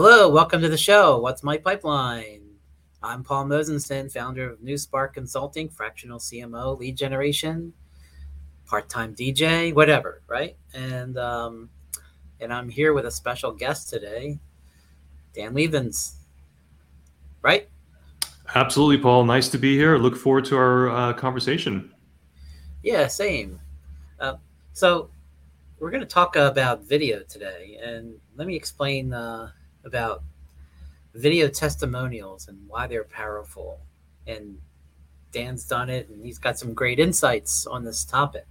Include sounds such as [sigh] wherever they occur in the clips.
Hello, welcome to the show. What's my pipeline? I'm Paul Mosenson, founder of NuSpark Consulting, fractional CMO, lead generation, part-time DJ, whatever, right? And um, and I'm here with a special guest today, Dan Lievens, right? Absolutely, Paul. Nice to be here. Look forward to our uh, conversation. Yeah, same. Uh, so we're going to talk about video today, and let me explain uh, about video testimonials and why they're powerful. And Dan's done it, and he's got some great insights on this topic.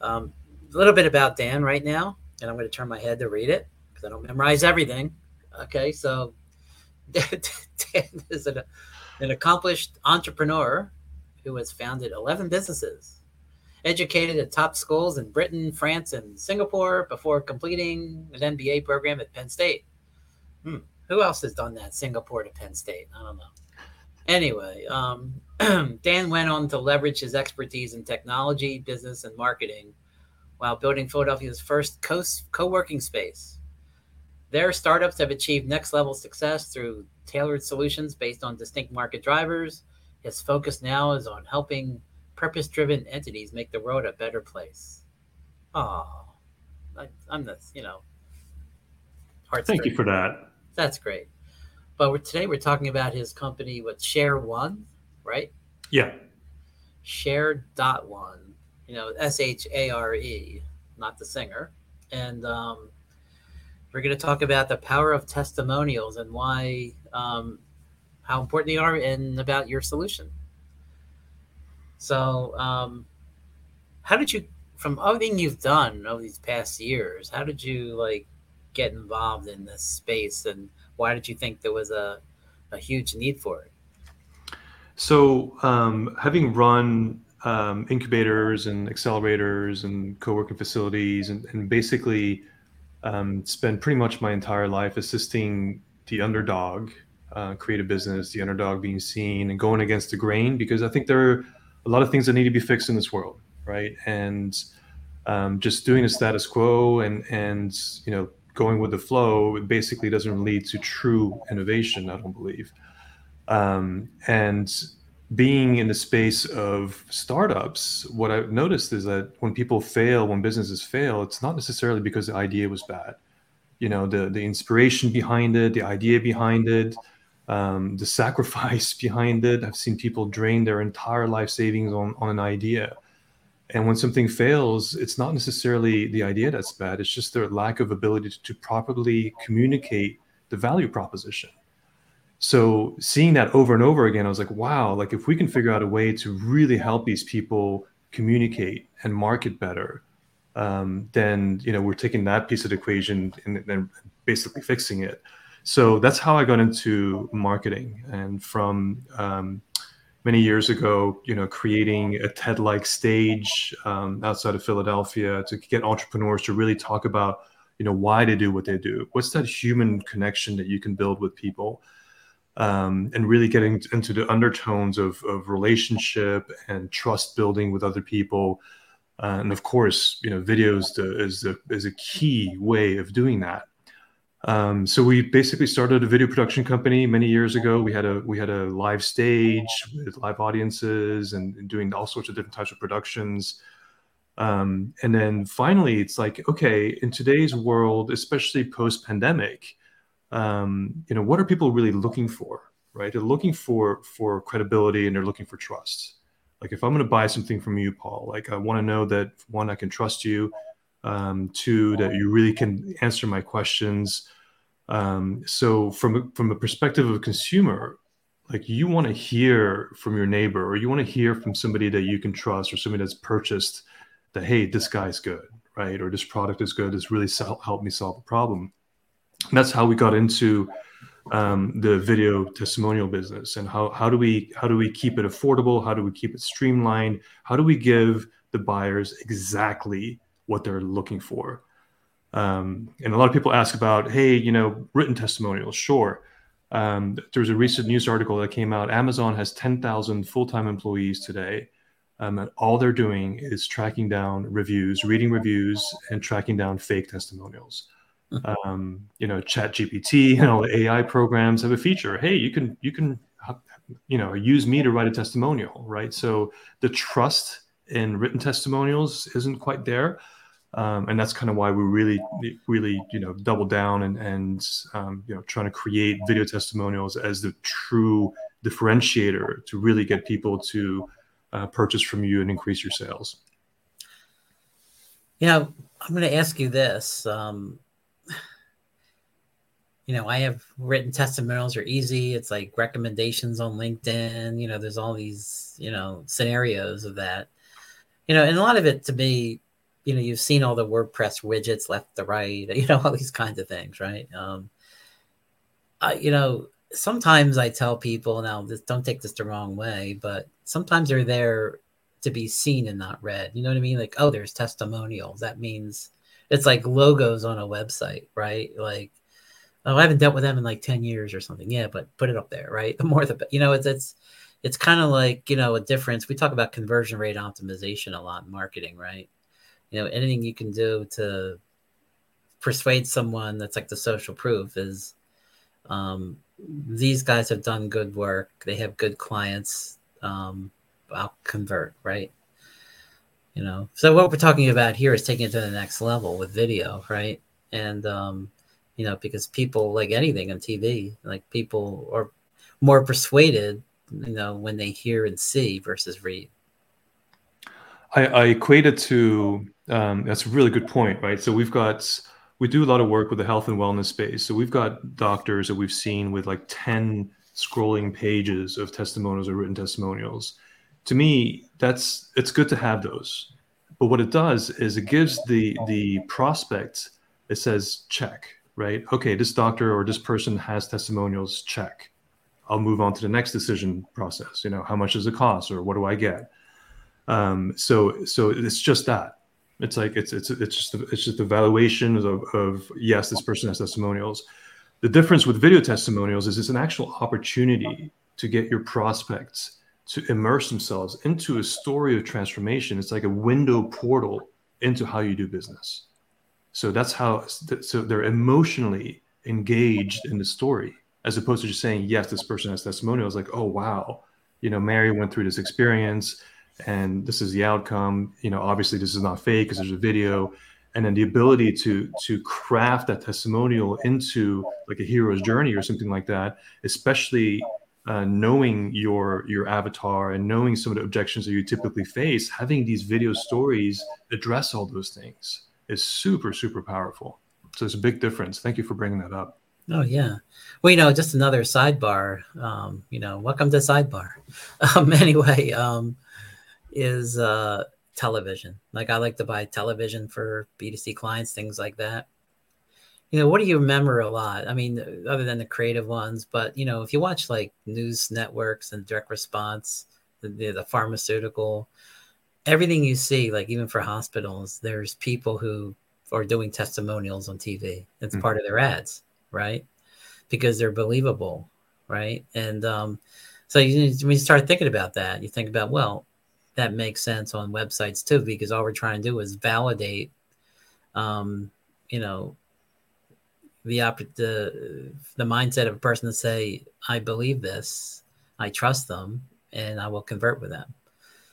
Um, a little bit about Dan right now, and I'm going to turn my head to read it because I don't memorize everything. Okay, so [laughs] Dan is an, an accomplished entrepreneur who has founded 11 businesses educated at top schools in Britain, France, and Singapore before completing an MBA program at Penn State. Hmm. Who else has done that? Singapore to Penn State? I don't know. Anyway, um, [clears throat] Dan went on to leverage his expertise in technology, business, and marketing while building Philadelphia's first co working space. Their startups have achieved next level success through tailored solutions based on distinct market drivers. His focus now is on helping purpose driven entities make the world a better place. Oh, I, am the, you know. Thank you for that. That's great. But we're, today we're talking about his company with Share One, right? Yeah. Share dot one, you know, S H A R E, not the singer. And um, we're going to talk about the power of testimonials and why, um, how important they are and about your solution. So, um, how did you, from everything you've done over these past years, how did you like get involved in this space, and why did you think there was a a huge need for it? So, um, having run um, incubators and accelerators and co-working facilities, and, and basically um, spent pretty much my entire life assisting the underdog uh, create a business, the underdog being seen and going against the grain, because I think there are a lot of things that need to be fixed in this world, right? And um, just doing a status quo and and you know going with the flow it basically doesn't lead to true innovation. I don't believe. Um, and being in the space of startups, what I've noticed is that when people fail, when businesses fail, it's not necessarily because the idea was bad. You know, the the inspiration behind it, the idea behind it, um, the [laughs] sacrifice behind it. I've seen people drain their entire life savings on, on an idea. And when something fails, it's not necessarily the idea that's bad, it's just their lack of ability to, to properly communicate the value proposition. So seeing that over and over again, I was like, wow, like if we can figure out a way to really help these people communicate and market better, um, then you know we're taking that piece of the equation and then basically fixing it so that's how I got into marketing. And from um, many years ago, you know, creating a TED-like stage um, outside of Philadelphia to get entrepreneurs to really talk about, you know, why they do what they do. What's that human connection that you can build with people? Um, and really getting into the undertones of, of relationship and trust building with other people. Uh, and of course, you know, videos is, the, is a key way of doing that. Um, so we basically started a video production company many years ago. We had a we had a live stage with live audiences and, and doing all sorts of different types of productions. Um, and then finally, it's like, okay, in today's world, especially post pandemic, um, you know, what are people really looking for? Right? They're looking for for credibility and they're looking for trust. Like if I'm going to buy something from you, Paul, like I want to know that one, I can trust you um, two that you really can answer my questions. Um, so from from a perspective of a consumer, like you want to hear from your neighbor or you want to hear from somebody that you can trust or somebody that's purchased that hey this guy's good right? Or this product is good this really helped me solve a problem. And that's how we got into um, the video testimonial business. And how, how do we how do we keep it affordable? How do we keep it streamlined? How do we give the buyers exactly what they're looking for. Um, and a lot of people ask about, hey, you know, written testimonials. Sure. Um, there was a recent news article that came out. Amazon has 10,000 full time employees today. Um, and all they're doing is tracking down reviews, reading reviews, and tracking down fake testimonials. um, you know, Chat GPT and all the AI programs have a feature. Hey, you can you can you know use me to write a testimonial, right? So the trust in written testimonials isn't quite there. Um, and that's kind of why we really, really, you know, double down and and um, you know trying to create video testimonials as the true differentiator to really get people to uh, purchase from you and increase your sales. Yeah, I'm going to ask you this. Um, you know, I have written testimonials are easy. It's like recommendations on LinkedIn. You know, there's all these, you know, scenarios of that. You know, and a lot of it to me you know, you've seen all the WordPress widgets left to right, [laughs] you know, all these kinds of things, right? Um, I, you know, sometimes I tell people now, this, don't take this the wrong way, but sometimes they're there to be seen and not read. You know what I mean? Like, oh, there's testimonials. That means it's like logos on a website, right? Like, oh, I haven't dealt with them in like 10 years or something. Yeah, but put it up there, right? [laughs] The more the, you know, it's, it's, it's kind of like, you know, a difference. We talk about conversion rate optimization a lot in marketing, right? You know anything you can do to persuade someone that's like the social proof is um, these guys have done good work. They have good clients. Um, i'll convert right? You know so what we're talking about here is taking it to the next level with video right? And um, you know because people like anything on tv like people are more persuaded you know when they hear and see versus read I, I equate it to um, that's a really good point, right? So we've got we do a lot of work with the health and wellness space. So we've got doctors that we've seen with like ten scrolling pages of testimonials or written testimonials. To me, that's it's good to have those, but what it does is it gives the the prospect it says check right okay this doctor or this person has testimonials check i'll move on to the next decision process you know how much does it cost or what do i get um, so so it's just that. It's like it's it's it's just it's just evaluation of, of yes, this person has testimonials. The difference with video testimonials is it's an actual opportunity to get your prospects to immerse themselves into a story of transformation. It's like a window portal into how you do business. So that's how so they're emotionally engaged in the story as opposed to just saying yes, this person has testimonials. Like oh wow, you know Mary went through this experience and this is the outcome you know obviously this is not fake because there's a video and then the ability to to craft that testimonial into like a hero's journey or something like that especially uh, knowing your your avatar and knowing some of the objections that you typically face having these video stories address all those things is super super powerful so it's a big difference thank you for bringing that up Oh yeah. Well, you know, just another sidebar. Um, you know, welcome to sidebar. [laughs] Um, anyway, um, is uh, television. Like I like to buy television for B2C clients, things like that. You know, what do you remember a lot? I mean, other than the creative ones, but you know, if you watch like news networks and direct response, the, the pharmaceutical, everything you see, like even for hospitals, there's people who are doing testimonials on TV. It's mm-hmm. part of their ads, right? Because they're believable, right? And um, so you, when you start thinking about that, you think about, well, that makes sense on websites too, because all we're trying to do is validate, um, you know, the op- the the mindset of a person to say, "I believe this, I trust them, and I will convert with them."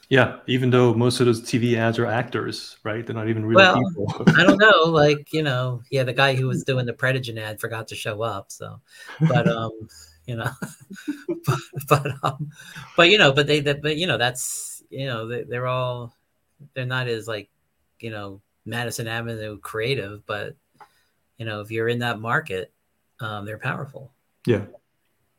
Yeah, even though most of those TV ads are actors, right? They're not even real well, people. [laughs] I don't know. Like you know, yeah, the guy who was doing the Prevagen ad forgot to show up. So, but [laughs] um, you know, [laughs] but but um, but you know, but they, that, but you know, that's you know they, they're all they're not as like you know Madison Avenue creative, but you know if you're in that market, um, they're powerful. Yeah,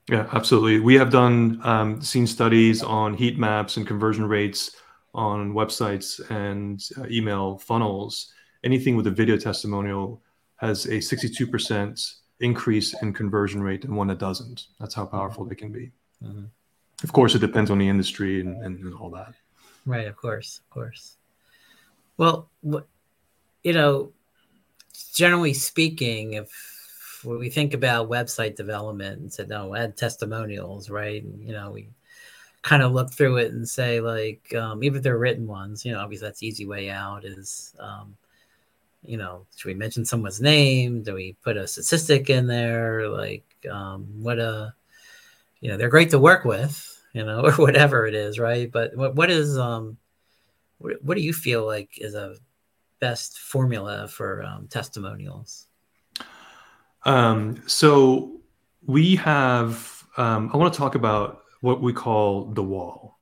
yeah, absolutely. We have done um, seen studies on heat maps and conversion rates on websites and uh, email funnels. Anything with a video testimonial has a 62% increase in conversion rate and one that doesn't. That's how powerful they can be. Mm-hmm. Of course, it depends on the industry and, and, all that. Right, of course, of course. Well, you know, generally speaking, if we think about website development and said, no, add testimonials, right? And, you know, we kind of look through it and say, like, um, even if they're written ones, you know, obviously that's easy way out is, um, you know, should we mention someone's name? Do we put a statistic in there? Like, um, what a, you know, they're great to work with, you know, [laughs] or whatever it is, right? But what what is um, what, what do you feel like is a best formula for um, testimonials? Um, so we have. Um, I want to talk about what we call the wall,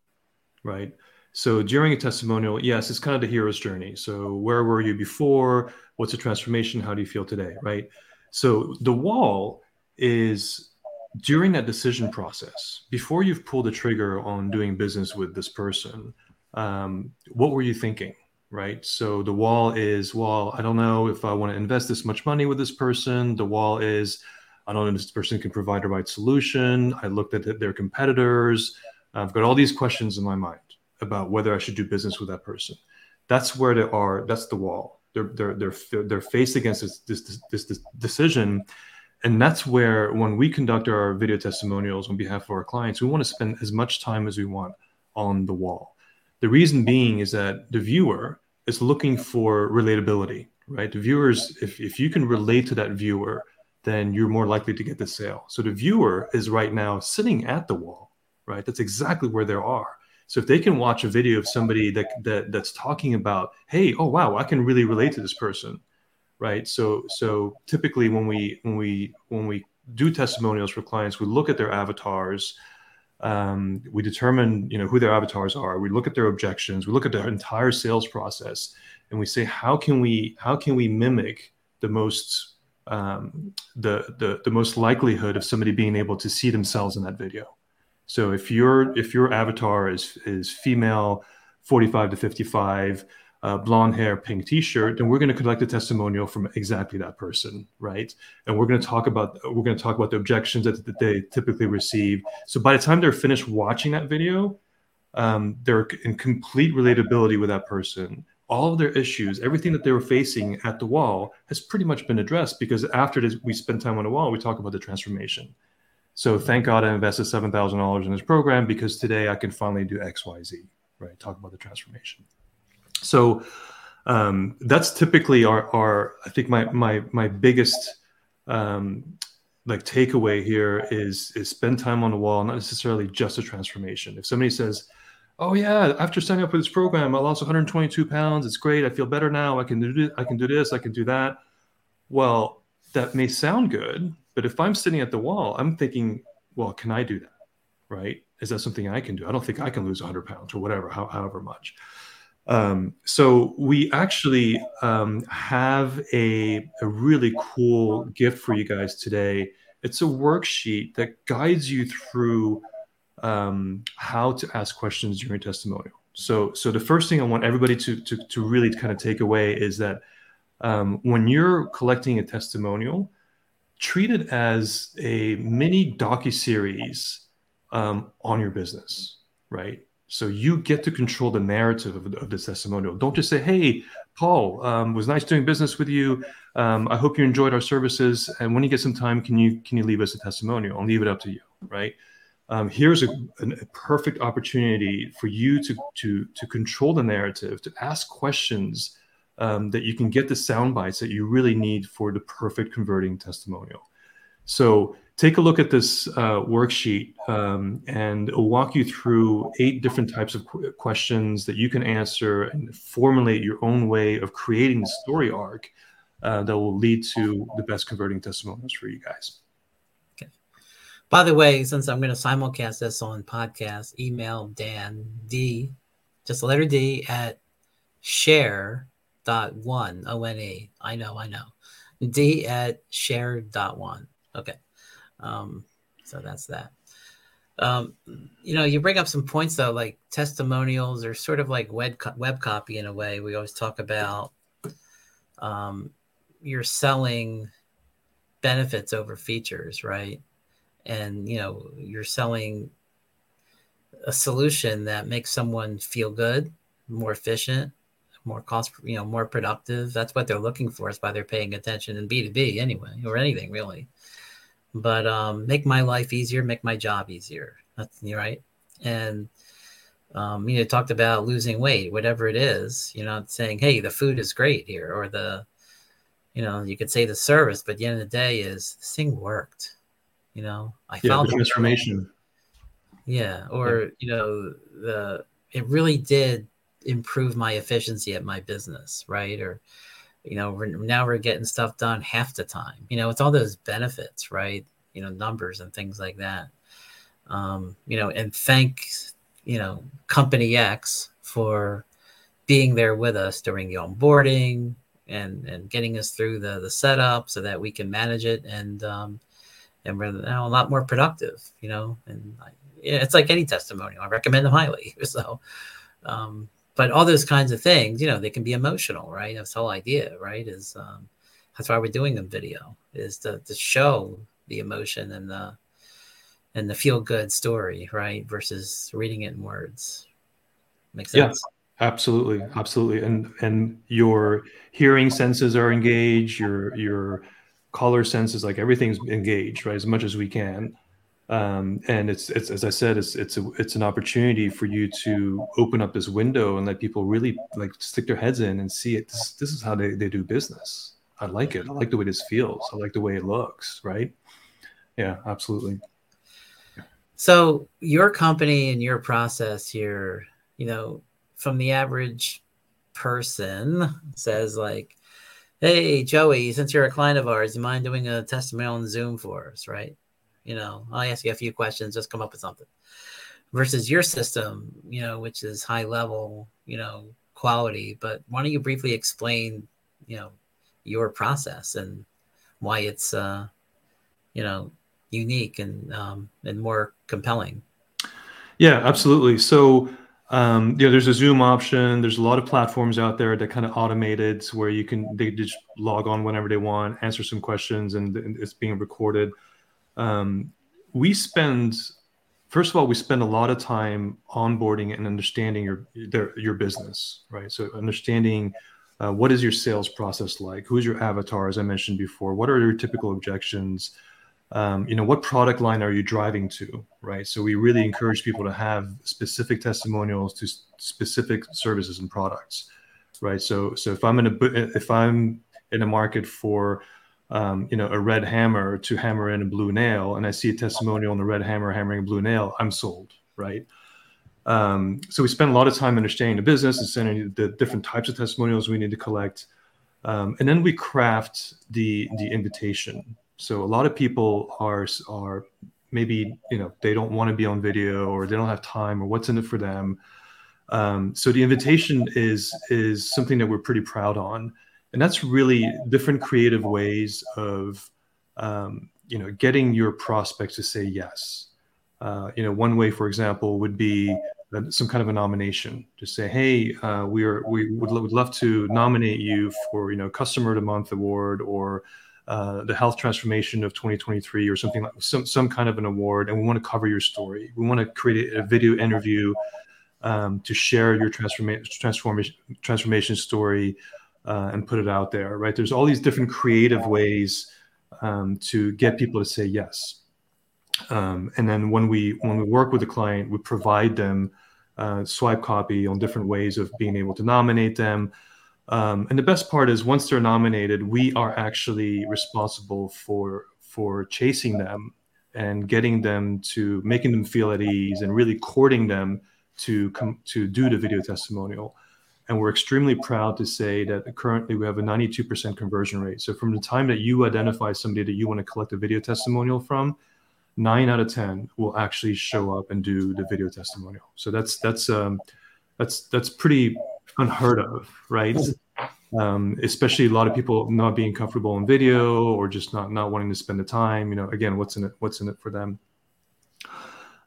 right? So during a testimonial, yes, it's kind of the hero's journey. So where were you before? What's the transformation? How do you feel today? Right. So the wall is during that decision process, before you've pulled the trigger on doing business with this person, um, what were you thinking? Right. So the wall is, well, I don't know if I want to invest this much money with this person. The wall is, I don't know if this person can provide the right solution. I looked at their competitors. I've got all these questions in my mind about whether I should do business with that person. That's where they are. That's the wall. They're they're they're they're faced against this this this, this decision, and that's where when we conduct our video testimonials on behalf of our clients, we want to spend as much time as we want on the wall. The reason being is that the viewer is looking for relatability, right? The viewers, if if you can relate to that viewer, then you're more likely to get the sale. So the viewer is right now sitting at the wall, right? That's exactly where they are so if they can watch a video of somebody that, that that's talking about, hey, oh wow, I can really relate to this person, right? So so typically when we when we when we do testimonials for clients, we look at their avatars. Um, we determine you know who their avatars are. We look at their objections. We look at their entire sales process, and we say how can we how can we mimic the most um, the, the the most likelihood of somebody being able to see themselves in that video so if your if your avatar is is female, 45 to 55, uh, blonde hair, pink T-shirt, then we're going to collect a testimonial from exactly that person, right? And we're going to talk about we're going to talk about the objections that, that they typically receive. So by the time they're finished watching that video, um, they're in complete relatability with that person. All of their issues, everything that they were facing at the wall, has pretty much been addressed because after this, we spend time on the wall, we talk about the transformation. So thank God I invested seven thousand dollars in this program because today I can finally do X, Y, Z. Right? Talk about the transformation. So um, that's typically our, our I think my my my biggest um, like takeaway here is is spend time on the wall, not necessarily just a transformation. If somebody says, "Oh yeah, after signing up for this program, I lost 122 pounds. It's great. I feel better now. I can do this. I can do this. I can do that." Well, that may sound good, but if I'm sitting at the wall, I'm thinking, well, can I do that? Right? Is that something I can do? I don't think I can lose 100 pounds or whatever, how, however much. Um, so we actually um, have a, a really cool gift for you guys today. It's a worksheet that guides you through um, how to ask questions during testimonial. So, so the first thing I want everybody to, to, to really kind of take away is that um, when you're collecting a testimonial, treat it as a mini docu series um, on your business, right? So you get to control the narrative of, of this testimonial. Don't just say, "Hey, Paul, um, was nice doing business with you. Um, I hope you enjoyed our services. And when you get some time, can you can you leave us a testimonial? I'll leave it up to you, right? Um, here's a, a, perfect opportunity for you to to to control the narrative, to ask questions um, that you can get the sound bites that you really need for the perfect converting testimonial. So take a look at this uh, worksheet um, and it'll walk you through eight different types of qu- questions that you can answer and formulate your own way of creating the story arc uh, that will lead to the best converting testimonials for you guys. Okay. By the way, since I'm going to simulcast this on podcast, email Dan D, just the letter D at share dot one O N E. I know, I know. D at share dot one. Okay. Um, so that's that. Um, you know, you bring up some points though, like testimonials are sort of like web co- web copy in a way. We always talk about um, you're selling benefits over features, right? And you know, you're selling a solution that makes someone feel good, more efficient, more cost, you know, more productive. That's what they're looking for. Is why they're paying attention in B two B anyway, or anything really. But um, make my life easier, make my job easier. That's right. And um, you know, talked about losing weight, whatever it is. You're not saying, "Hey, the food is great here," or the you know, you could say the service, but at the end of the day is this thing worked. You know, I yeah, found transformation. Yeah, or yeah. you know, the it really did improve my efficiency at my business, right? Or you know, we're, now we're getting stuff done half the time. You know, it's all those benefits, right? You know, numbers and things like that. Um, you know, and thank you know company X for being there with us during the onboarding and and getting us through the the setup so that we can manage it and um, and we're now a lot more productive, you know. And I, it's like any testimonial, I recommend them highly. [laughs] So, um, but all those kinds of things, you know, they can be emotional, right? That's the whole idea, right? Is um, that's why we're doing the video is to, to show the emotion and the and the feel good story, right? Versus reading it in words. Makes sense. Yeah. Absolutely, absolutely, and and your hearing senses are engaged. Your your color senses, like everything's engaged, right? As much as we can, um, and it's it's as I said, it's it's a, it's an opportunity for you to open up this window and let people really like stick their heads in and see it. This, this is how they they do business. I like it. I like the way this feels. I like the way it looks. Right? Yeah, absolutely. So your company and your process here, you know, from the average person says like, "Hey Joey, since you're a client of ours, you mind doing a testimonial on Zoom for us?" Right? You know, I'll ask you a few questions, just come up with something. Versus your system, you know, which is high level, you know, quality. But why don't you briefly explain, you know, your process and why it's, uh, you know, unique and um, and more compelling? Yeah, absolutely. So um, you know, there's a Zoom option. There's a lot of platforms out there that kind of automated where you can they just log on whenever they want, answer some questions, and, and it's being recorded. Um, we spend, first of all, we spend a lot of time onboarding and understanding your their, your business, right? So understanding uh, what is your sales process like, who's your avatar, as I mentioned before, what are your typical objections? Um, you know what product line are you driving to right? So we really encourage people to have specific testimonials to specific services and products right? So so if i'm in a if i'm in a market for um, you know a red hammer to hammer in a blue nail and i see a testimonial on the red hammer hammering a blue nail i'm sold right? Um, so we spend a lot of time understanding the business and sending the different types of testimonials we need to collect um, and then we craft the the invitation. So a lot of people are are maybe you know they don't want to be on video or they don't have time or what's in it for them. Um, so the invitation is is something that we're pretty proud on, and that's really different creative ways of um, you know getting your prospects to say yes. Uh, you know, one way, for example, would be some kind of a nomination. to say, hey, uh, we are we would, would love to nominate you for you know customer of the month award or uh, the health transformation of 2023 or something like some, some kind of an award and we want to cover your story we want to create a video interview um, to share your transformation transformation transformation story uh, and put it out there right? There's all these different creative ways um, to get people to say yes. Um, and then when we when we work with the client we provide them uh, swipe copy on different ways of being able to nominate them. Um, and the best part is once they're nominated, we are actually responsible for for chasing them and getting them to making them feel at ease and really courting them to come to do the video testimonial. And we're extremely proud to say that currently we have a 92% conversion rate. So from the time that you identify somebody that you want to collect a video testimonial from, nine out of 10 will actually show up and do the video testimonial. So that's that's um, that's that's pretty unheard of, right? Um, especially a lot of people not being comfortable in video or just not not wanting to spend the time. You know, again, what's in it? What's in it for them?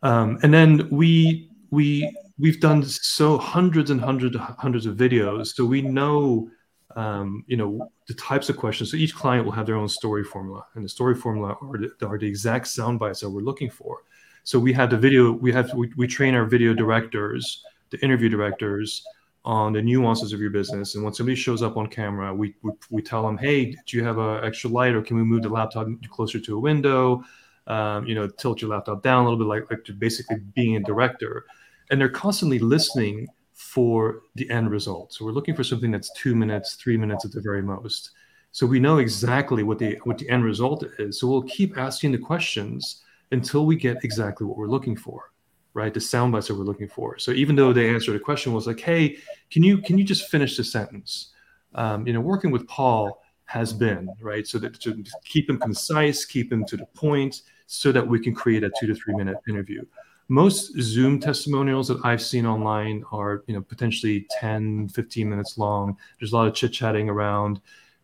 Um, and then we we we've done so hundreds and hundreds hundreds of videos, so we know um, you know the types of questions. So each client will have their own story formula, and the story formula are the, are the exact sound bites that we're looking for. So we have the video. We have we, we train our video directors, the interview directors on the nuances of your business. And when somebody shows up on camera, we, we, we tell them, hey, do you have an extra light or can we move the laptop closer to a window? Um, you know, tilt your laptop down a little bit, like, like basically being a director. And they're constantly listening for the end result. So we're looking for something that's two minutes, three minutes at the very most. So we know exactly what the what the end result is. So we'll keep asking the questions until we get exactly what we're looking for, right? The sound bites that we're looking for. So even though the answer to the question was like, "Hey, can you can you just finish the sentence?" Um, you know, working with Paul has been right, so that to keep them concise, keep them to the point, so that we can create a two to three minute interview. Most Zoom testimonials that I've seen online are, you know, potentially 10, 15 minutes long. There's a lot of chit chatting around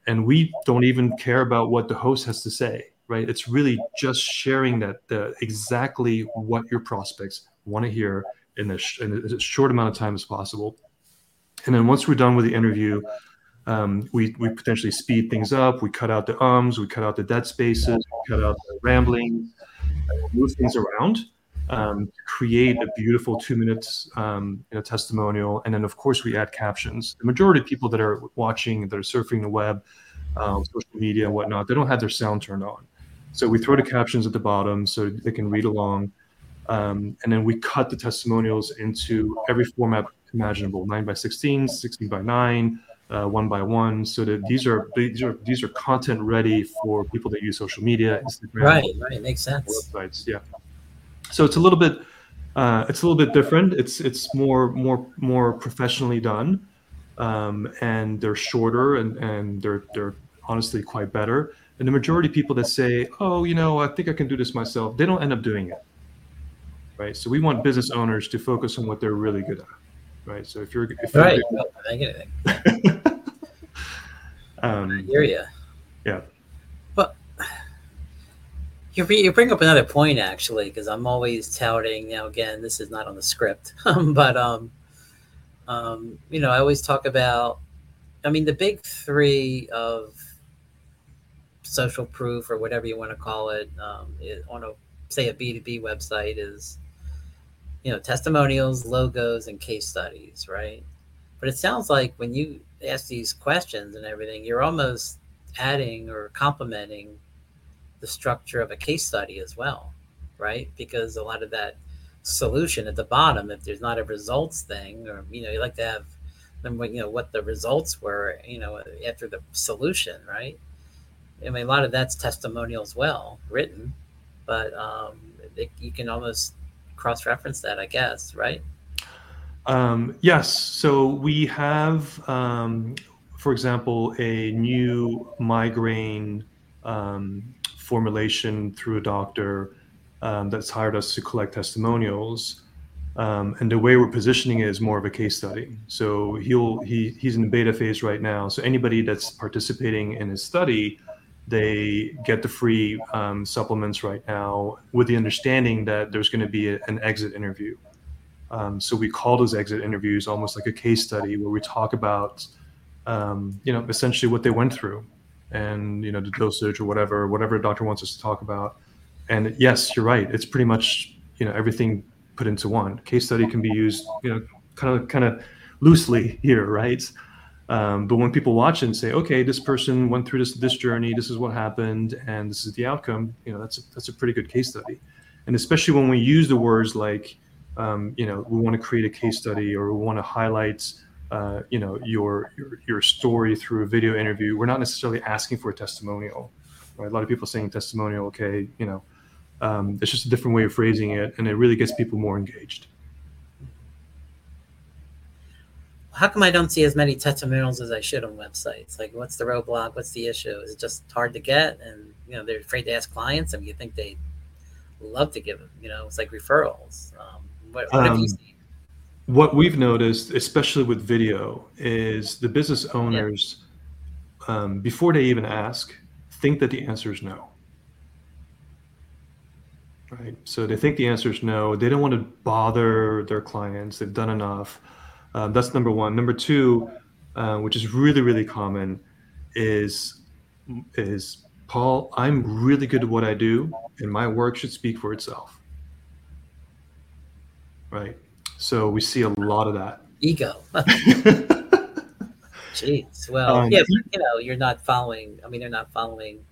and we don't even care about what the host has to say right? It's really just sharing that the, exactly what your prospects want to hear in, a, sh- in as short amount of time as possible. And then once we're done with the interview um, we, we potentially speed things up. We cut out the ums we cut out the dead spaces we cut out the rambling move things around um, create a beautiful two minutes um, you know, testimonial. And then, of course, we add captions. The majority of people that are watching, that are surfing the web, um, social media, and whatnot, they don't have their sound turned on. So we throw the captions at the bottom so they can read along. Um, and then we cut the testimonials into every format imaginable 9 by 16, 16 by 9. Uh, one by one, so that these are these are these are content ready for people that use social media, Instagram, right, right, makes sense. Websites, yeah so it's a little bit uh, it's a little bit different. It's it's more more more professionally done, um, and they're shorter and and they're they're honestly quite better. And the majority of people that say, "Oh, you know, I think I can do this myself," they don't end up doing it. Right. So we want business owners to focus on what they're really good at. Right. So if you're if you're right, good, I get it. um, I hear you. Yeah you, bring up another point actually, because I'm always touting. Now, again, this is not on the script, [laughs] but um, um, you know, I always talk about. I mean, the big three of social proof or whatever you want to call it, um, it on a say a B2B website is you know testimonials, logos, and case studies, right? But it sounds like when you ask these questions and everything, you're almost adding or complementing the structure of a case study as well, right? Because a lot of that solution at the bottom, if there's not a results thing, or you know, you like to have them, you know, what the results were, you know, after the solution, right? I mean, a lot of that's testimonial as well, written, but um, it, you can almost cross-reference that, I guess, right? Um, yes. So we have, um, for example, a new migraine um, formulation through a doctor um, that's hired us to collect testimonials. Um, and the way we're positioning it is more of a case study. So he'll he he's in the beta phase right now. So anybody that's participating in his study, they get the free um, supplements right now with the understanding that there's going to be a, an exit interview. Um, so we call those exit interviews almost like a case study where we talk about, um, you know, essentially what they went through and you know the dosage or whatever whatever doctor wants us to talk about. And yes you're right. It's pretty much you know everything put into one. Case study can be used you know kind of kind of loosely here right? Um, but when people watch and say okay this person went through this this journey this is what happened and this is the outcome you know that's a, that's a pretty good case study. And especially when we use the words like um, you know we want to create a case study or we want to highlight uh, you know your, your, your story through a video interview. We're not necessarily asking for a testimonial. Right? A lot of people saying testimonial. Okay, you know, um, it's just a different way of phrasing it, and it really gets people more engaged. How come I don't see as many testimonials as I should on websites? Like, what's the roadblock? What's the issue? Is it just hard to get, and you know they're afraid to ask clients? I mean, you think they love to give them? You know, it's like referrals. Um, what, what um, have you um, seen? What we've noticed, especially with video, is the business owners, yeah. um, before they even ask, think that the answer is no. Right. So they think the answer is no. They don't want to bother their clients. They've done enough. Um, that's number one. Number two, uh, which is really really common, is is Paul. I'm really good at what I do, and my work should speak for itself. Right so we see a lot of that. Ego. [laughs] [laughs] Jeez. Well, um, yeah, but, you know, you're not following. I mean, they're not following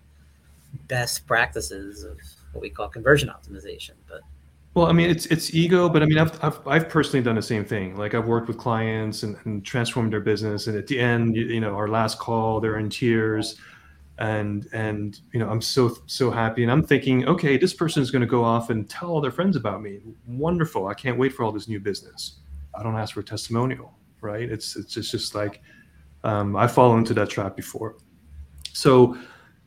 best practices of what we call conversion optimization. But well, I mean, it's it's ego, but I mean, I've I've, I've personally done the same thing. Like I've worked with clients and, and transformed their business, and at the end, you, you know, our last call, they're in tears. And and you know i'm so so happy. And i'm thinking okay this person is going to go off and tell all their friends about me. Wonderful. I can't wait for all this new business. I don't ask for a testimonial right? It's it's just, just like um, i fall into that trap before. So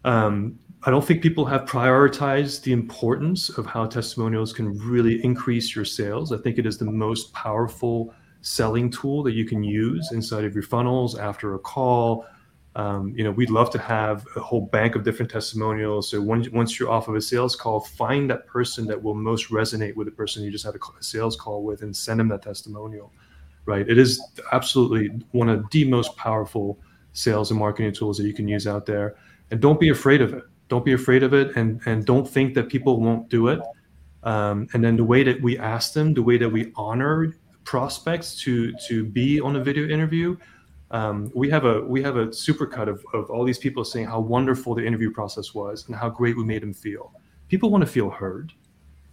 um, i don't think people have prioritized the importance of how testimonials can really increase your sales. I think it is the most powerful selling tool that you can use inside of your funnels after a call um, you know, we'd love to have a whole bank of different testimonials. So once, once you're off of a sales call, find that person that will most resonate with the person you just had a sales call with and send them that testimonial, right? It is absolutely one of the most powerful sales and marketing tools that you can use out there. And don't be afraid of it. Don't be afraid of it. And, and don't think that people won't do it. Um, and then the way that we ask them, the way that we honor prospects to, to be on a video interview, um, we have a we have a supercut of, of all these people saying how wonderful the interview process was and how great we made them feel. People want to feel heard,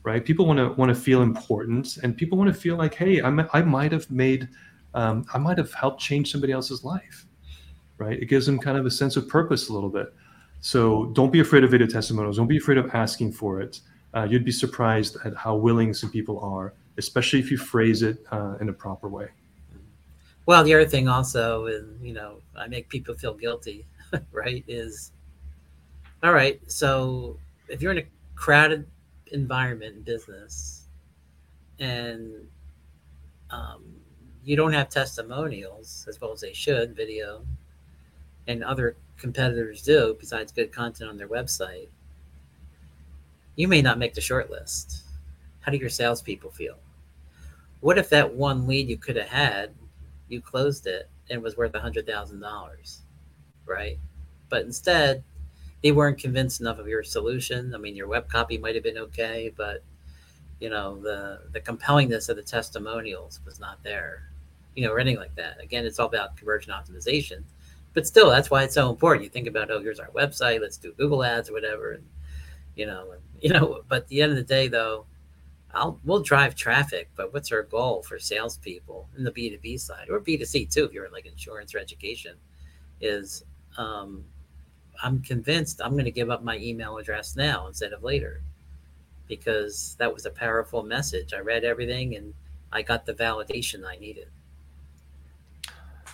right? People want to want to feel important, and people want to feel like, hey, I, I might have made, um, I might have helped change somebody else's life, right? It gives them kind of a sense of purpose a little bit. So don't be afraid of video testimonials. Don't be afraid of asking for it. Uh, you'd be surprised at how willing some people are, especially if you phrase it uh, in a proper way. Well, the other thing also is, you know, I make people feel guilty, [laughs] right? Is all right. So if you're in a crowded environment in business and um, you don't have testimonials as well as they should, video, and other competitors do, besides good content on their website, you may not make the short list. How do your salespeople feel? What if that one lead you could have had you closed it and it was worth a hundred thousand dollars, right? But instead, they weren't convinced enough of your solution. I mean, your web copy might have been okay, but you know the the compellingness of the testimonials was not there, you know, or anything like that. Again, it's all about conversion optimization, but still, that's why it's so important. You think about, oh, here's our website, let's do Google Ads or whatever, and you know, and, [laughs] you know. But at the end of the day, though, I'll we'll drive traffic, but what's our goal for salespeople in the B two B side or B two C too? If you're in like insurance or education, is um, I'm convinced I'm going to give up my email address now instead of later, because that was a powerful message. I read everything and I got the validation I needed.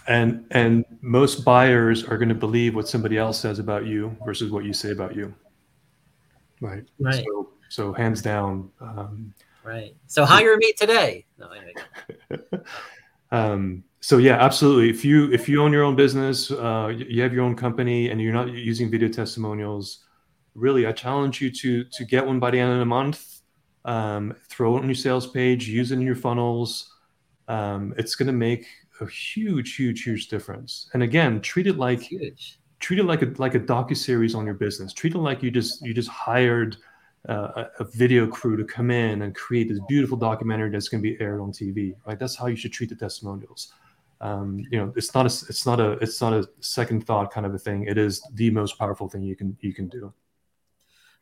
And and most buyers are going to believe what somebody else says about you versus what you say about you. Right. Right. So, so hands down. Um, Right. So hire me today. No, [laughs] um, so yeah, absolutely. If you if you own your own business, uh, you have your own company, and you're not using video testimonials, really, I challenge you to to get one by the end of the month. Um, throw it on your sales page, use it in your funnels. Um, it's going to make a huge, huge, huge difference. And again, treat it like treat it like a like a docu series on your business. Treat it like you just you just hired uh, a video crew to come in and create this beautiful documentary that's going to be aired on TV. Right? That's how you should treat the testimonials. Um, you know, it's not a it's not a it's not a second thought kind of a thing. It is the most powerful thing you can you can do.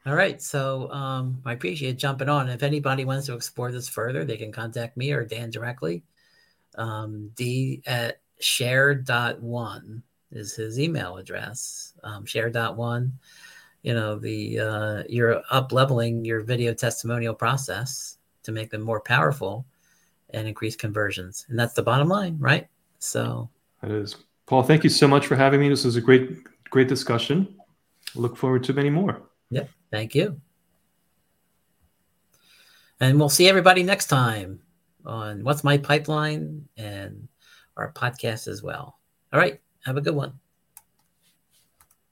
All right, so um, I appreciate jumping on. If anybody wants to explore this further, they can contact me or Dan directly. Um, D at share.one is his email address. Um, share.one you know the uh, you're up leveling your video testimonial process to make them more powerful and increase conversions. And that's the bottom line right? So it is. Paul thank you so much for having me. This was a great great discussion. Look forward to many more. Yep. Thank you. And we'll see everybody next time on what's my pipeline and our podcast as well. All right. Have a good one